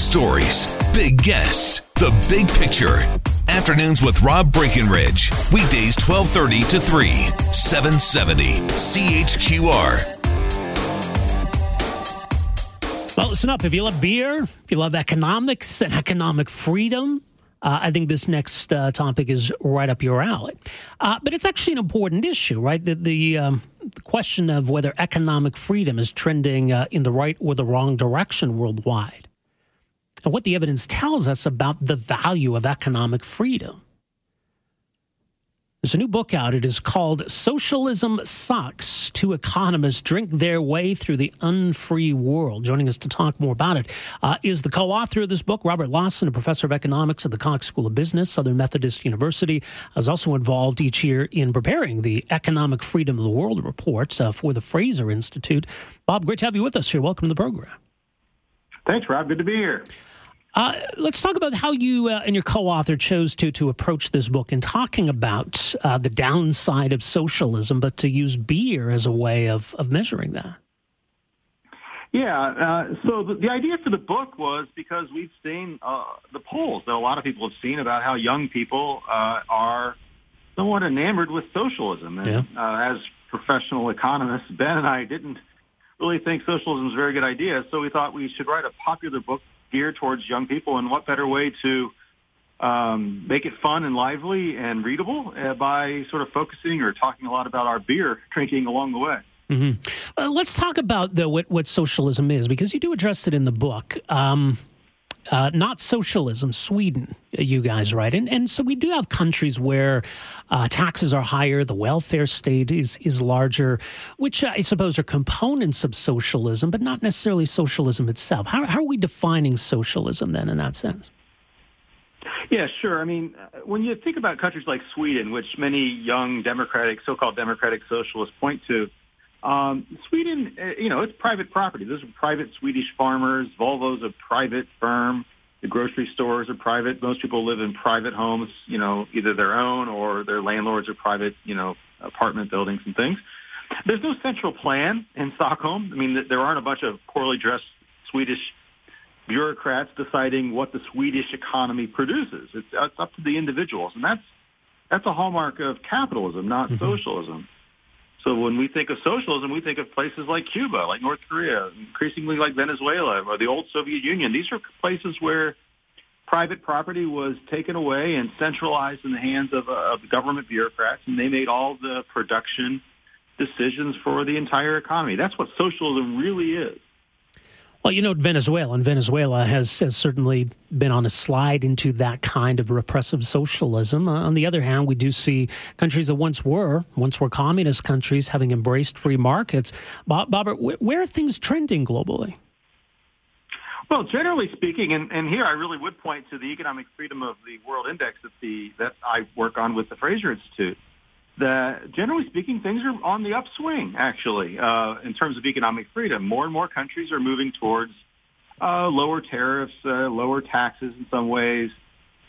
Stories, big guests, the big picture. Afternoons with Rob Breckenridge. Weekdays 1230 to 3, 770 CHQR. Well, listen up. If you love beer, if you love economics and economic freedom, uh, I think this next uh, topic is right up your alley. Uh, but it's actually an important issue, right? The, the, um, the question of whether economic freedom is trending uh, in the right or the wrong direction worldwide, and what the evidence tells us about the value of economic freedom. There's a new book out. It is called Socialism Sucks. Two economists drink their way through the unfree world. Joining us to talk more about it uh, is the co author of this book, Robert Lawson, a professor of economics at the Cox School of Business, Southern Methodist University. is also involved each year in preparing the Economic Freedom of the World report uh, for the Fraser Institute. Bob, great to have you with us here. Welcome to the program. Thanks, Rob. Good to be here. Uh, let's talk about how you uh, and your co-author chose to to approach this book in talking about uh, the downside of socialism, but to use beer as a way of of measuring that. Yeah. Uh, so the, the, idea for the book was because we've seen uh, the polls that a lot of people have seen about how young people uh, are somewhat enamored with socialism, and yeah. as professional economists, Ben and I didn't really think socialism was a very good idea, so we thought we should write a popular book geared towards young people, and what better way to um, make it fun and lively and readable uh, by sort of focusing or talking a lot about our beer drinking along the way. Mm-hmm. Uh, let's talk about though what, what socialism is because you do address it in the book. Um, uh, not socialism, Sweden, you guys, right? And and so we do have countries where uh, taxes are higher, the welfare state is is larger, which I suppose are components of socialism, but not necessarily socialism itself. How how are we defining socialism then in that sense? Yeah, sure. I mean, uh, when you think about countries like Sweden, which many young democratic, so-called democratic socialists point to, um, Sweden, uh, you know, it's private property. Those are private Swedish farmers. Volvo's a private firm. The grocery stores are private. Most people live in private homes, you know, either their own or their landlords are private, you know, apartment buildings and things. There's no central plan in Stockholm. I mean, there aren't a bunch of poorly dressed Swedish bureaucrats deciding what the Swedish economy produces. It's, it's up to the individuals, and that's that's a hallmark of capitalism, not mm-hmm. socialism. So when we think of socialism, we think of places like Cuba, like North Korea, increasingly like Venezuela or the old Soviet Union. These are places where private property was taken away and centralized in the hands of, uh, of government bureaucrats, and they made all the production decisions for the entire economy. That's what socialism really is. Well, you know, Venezuela, and Venezuela has, has certainly been on a slide into that kind of repressive socialism. Uh, on the other hand, we do see countries that once were, once were communist countries having embraced free markets. Bob, where are things trending globally? Well, generally speaking, and, and here I really would point to the Economic Freedom of the World Index that, the, that I work on with the Fraser Institute that generally speaking, things are on the upswing, actually, uh, in terms of economic freedom. More and more countries are moving towards uh, lower tariffs, uh, lower taxes in some ways,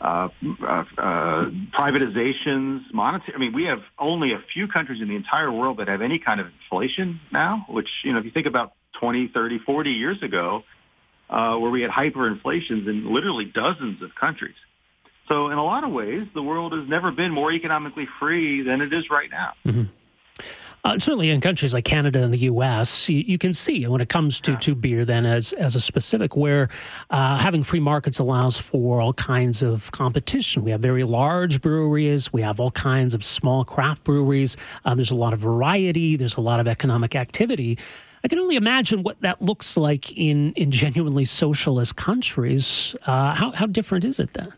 uh, uh, uh, privatizations, monetary. I mean, we have only a few countries in the entire world that have any kind of inflation now, which, you know, if you think about 20, 30, 40 years ago, where we had hyperinflations in literally dozens of countries. So in a lot of ways, the world has never been more economically free than it is right now. Mm-hmm. Uh, certainly, in countries like Canada and the U.S., you, you, can see when it comes to, to beer, then as as a specific, where uh, having free markets allows for all kinds of competition. We have very large breweries, we have all kinds of small craft breweries. Uh, there's a lot of variety. There's a lot of economic activity. I can only imagine what that looks like in in genuinely socialist countries. Uh, how how different is it then?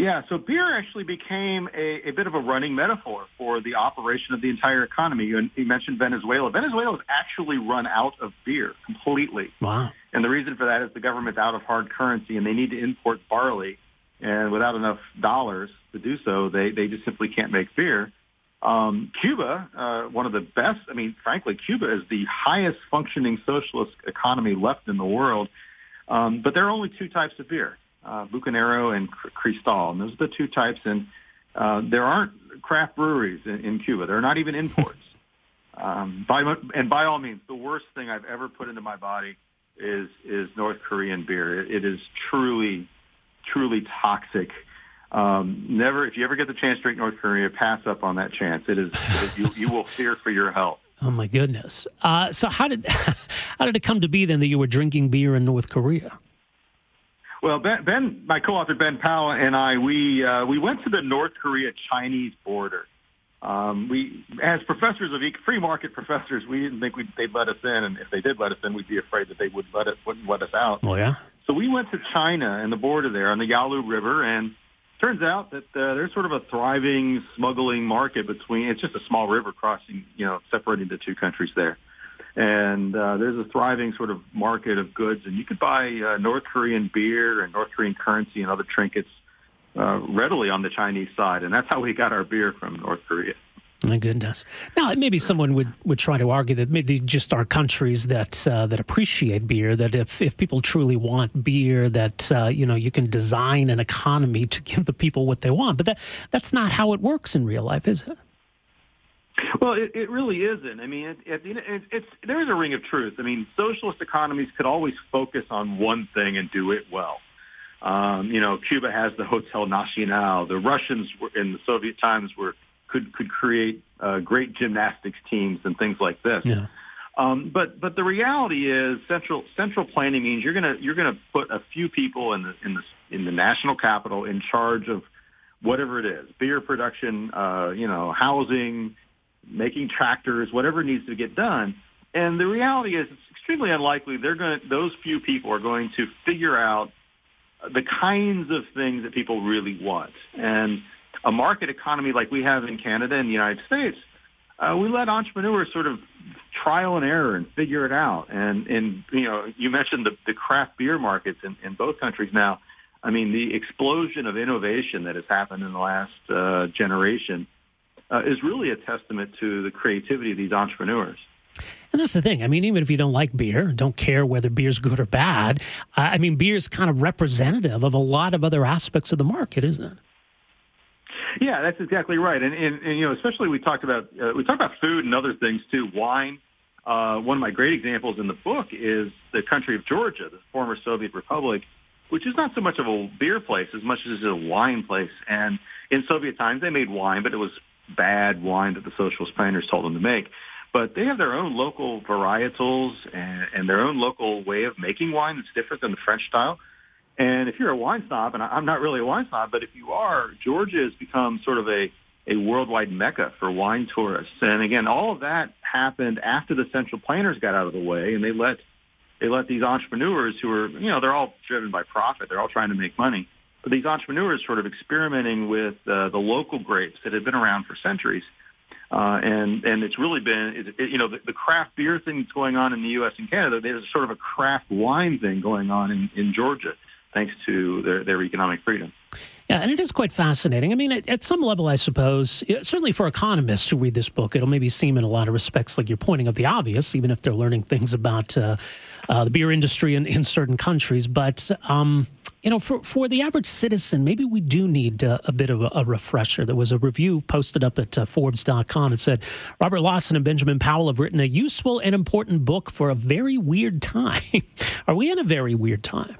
Yeah, so beer actually became a, a, bit of a running metaphor for the operation of the entire economy. You, you mentioned Venezuela. Venezuela has actually run out of beer completely. Wow. And the reason for that is the government's out of hard currency and they need to import barley. And without enough dollars to do so, they, they just simply can't make beer. Um, Cuba, uh, one of the best, I mean, frankly, Cuba is the highest functioning socialist economy left in the world. Um, but there are only two types of beer uh, Bucanero and Cristal. And those are the two types. And uh, there aren't craft breweries in, in Cuba. There are not even imports. um, by, and by all means, the worst thing I've ever put into my body is is North Korean beer. It, it is truly, truly toxic. Um, never, if you ever get the chance to drink North Korea, pass up on that chance. It is, it is you, you will fear for your health. Oh my goodness! Uh, so how did how did it come to be then that you were drinking beer in North Korea? Well, Ben, ben my co-author Ben Powell and I, we uh, we went to the North Korea Chinese border. Um, we, as professors of free market professors, we didn't think they'd let us in, and if they did let us in, we'd be afraid that they would let it wouldn't let us out. Oh yeah. So we went to China and the border there on the Yalu River, and turns out that uh, there's sort of a thriving smuggling market between. It's just a small river crossing, you know, separating the two countries there and uh, there's a thriving sort of market of goods, and you could buy uh, North Korean beer and North Korean currency and other trinkets uh, readily on the Chinese side, and that's how we got our beer from North Korea. My goodness. Now, maybe someone would, would try to argue that maybe just our countries that uh, that appreciate beer. That if, if people truly want beer, that uh, you know you can design an economy to give the people what they want. But that that's not how it works in real life, is it? Well, it, it really isn't. I mean, it, it, it, it's there is a ring of truth. I mean, socialist economies could always focus on one thing and do it well. Um, you know, Cuba has the Hotel Nacional. The Russians were, in the Soviet times were could could create uh, great gymnastics teams and things like this. Yeah. Um, but but the reality is central central planning means you're gonna you're gonna put a few people in the in the in the national capital in charge of whatever it is beer production, uh, you know, housing, making tractors, whatever needs to get done. And the reality is, it's extremely unlikely they're going. To, those few people are going to figure out the kinds of things that people really want. And a market economy like we have in Canada and the United States, uh, we let entrepreneurs sort of trial and error and figure it out. And and you know, you mentioned the, the craft beer markets in, in both countries now. I mean, the explosion of innovation that has happened in the last uh, generation uh, is really a testament to the creativity of these entrepreneurs. And that's the thing. I mean, even if you don't like beer, don't care whether beer's good or bad, I mean, beer is kind of representative of a lot of other aspects of the market, isn't it? Yeah, that's exactly right. And, and, and you know, especially we talked about uh, we talked about food and other things too. Wine. Uh, one of my great examples in the book is the country of Georgia, the former Soviet republic, which is not so much of a beer place as much as a wine place. And in Soviet times, they made wine, but it was bad wine that the socialist planters told them to make. But they have their own local varietals and, and their own local way of making wine that's different than the French style. And if you're a wine snob, and I'm not really a wine snob, but if you are, Georgia has become sort of a, a worldwide mecca for wine tourists. And again, all of that happened after the central planters got out of the way, and they let they let these entrepreneurs who are, you know, they're all driven by profit. They're all trying to make money but these entrepreneurs sort of experimenting with uh, the local grapes that have been around for centuries. Uh, and and it's really been it, it, you know the, the craft beer thing that's going on in the U.S. and Canada. There's sort of a craft wine thing going on in, in Georgia, thanks to their, their economic freedom. Yeah, and it is quite fascinating. I mean, at, at, some level, I suppose, certainly for economists who read this book, it'll maybe seem in a lot of respects like you're pointing out the obvious, even if they're learning things about uh, uh, the beer industry in, in certain countries. But, um, you know, for, for the average citizen, maybe we do need uh, a bit of a, a, refresher. There was a review posted up at uh, Forbes.com. It said Robert Lawson and Benjamin Powell have written a useful and important book for a very weird time. Are we in a very weird time?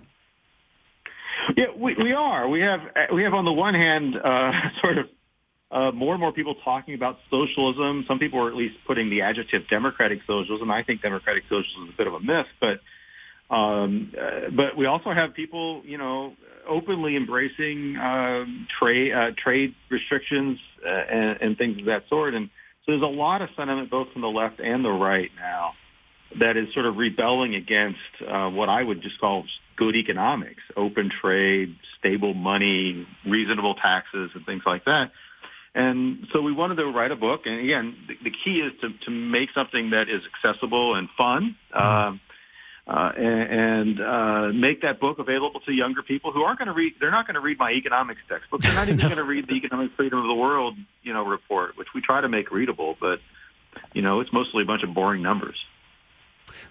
Yeah, we, we are. We have we have on the one hand uh, sort of uh, more and more people talking about socialism. Some people are at least putting the adjective democratic socialism. I think democratic socialism is a bit of a myth, but um, uh, but we also have people, you know, openly embracing um, trade uh, trade restrictions uh, and, and things of that sort. And so there's a lot of sentiment both from the left and the right now that is sort of rebelling against uh, what I would just call good economics, open trade, stable money, reasonable taxes, and things like that. And so we wanted to write a book. And again, the, the key is to, to make something that is accessible and fun. Mm-hmm. Uh, uh, and, and uh, make that book available to younger people who aren't going to read. They're not going to read my economics textbook. They're not even no. going to read the Economic Freedom of the World, you know, report, which we try to make readable. But you know, it's mostly a bunch of boring numbers.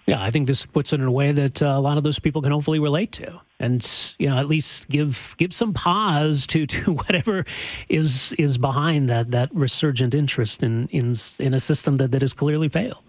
Yeah, I think this puts it in a way that uh, a lot of those people can hopefully relate to, and you know, at least give give some pause to to whatever is is behind that that resurgent interest in in in a system that that has clearly failed.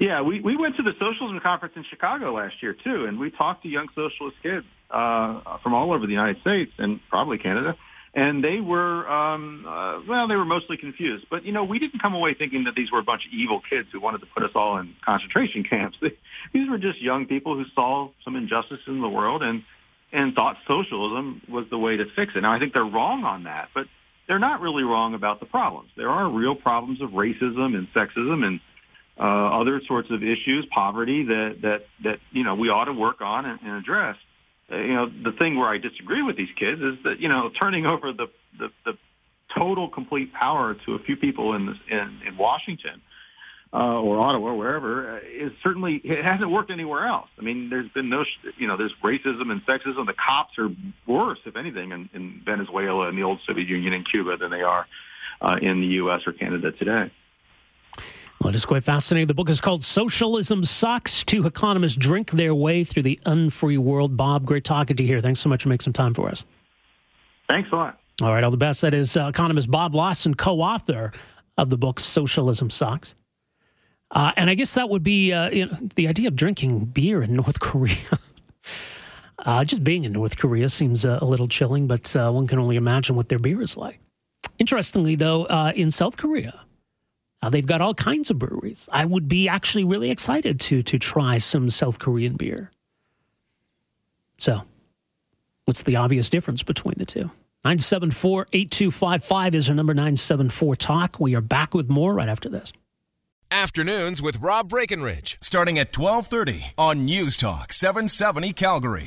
Yeah, we, we went to the socialism conference in Chicago last year too, and we talked to young socialist kids uh, from all over the United States and probably Canada, and they were um, uh, well, they were mostly confused. But you know, we didn't come away thinking that these were a bunch of evil kids who wanted to put us all in concentration camps. these were just young people who saw some injustice in the world and and thought socialism was the way to fix it. Now, I think they're wrong on that, but they're not really wrong about the problems. There are real problems of racism and sexism and uh, other sorts of issues, poverty that that that you know we ought to work on and, and address. Uh, you know, the thing where I disagree with these kids is that you know turning over the the, the total complete power to a few people in this, in, in Washington uh, or Ottawa, or wherever, uh, is certainly it hasn't worked anywhere else. I mean, there's been no, you know, there's racism and sexism. The cops are worse, if anything, in, in Venezuela and the old Soviet Union and Cuba than they are uh, in the U.S. or Canada today. Well, it is quite fascinating. The book is called Socialism Sucks. Two economists drink their way through the unfree world. Bob, great talking to you here. Thanks so much for making some time for us. Thanks a lot. All right, all the best. That is uh, economist Bob Lawson, co author of the book Socialism Sucks. Uh, and I guess that would be uh, you know, the idea of drinking beer in North Korea. uh, just being in North Korea seems uh, a little chilling, but uh, one can only imagine what their beer is like. Interestingly, though, uh, in South Korea, Uh, they've got all kinds of breweries. I would be actually really excited to to try some South Korean beer. So, what's the obvious difference between the two? 974 8255 is our number 974 Talk. We are back with more right after this. Afternoons with Rob Breckenridge, starting at 1230 on News Talk 770 Calgary.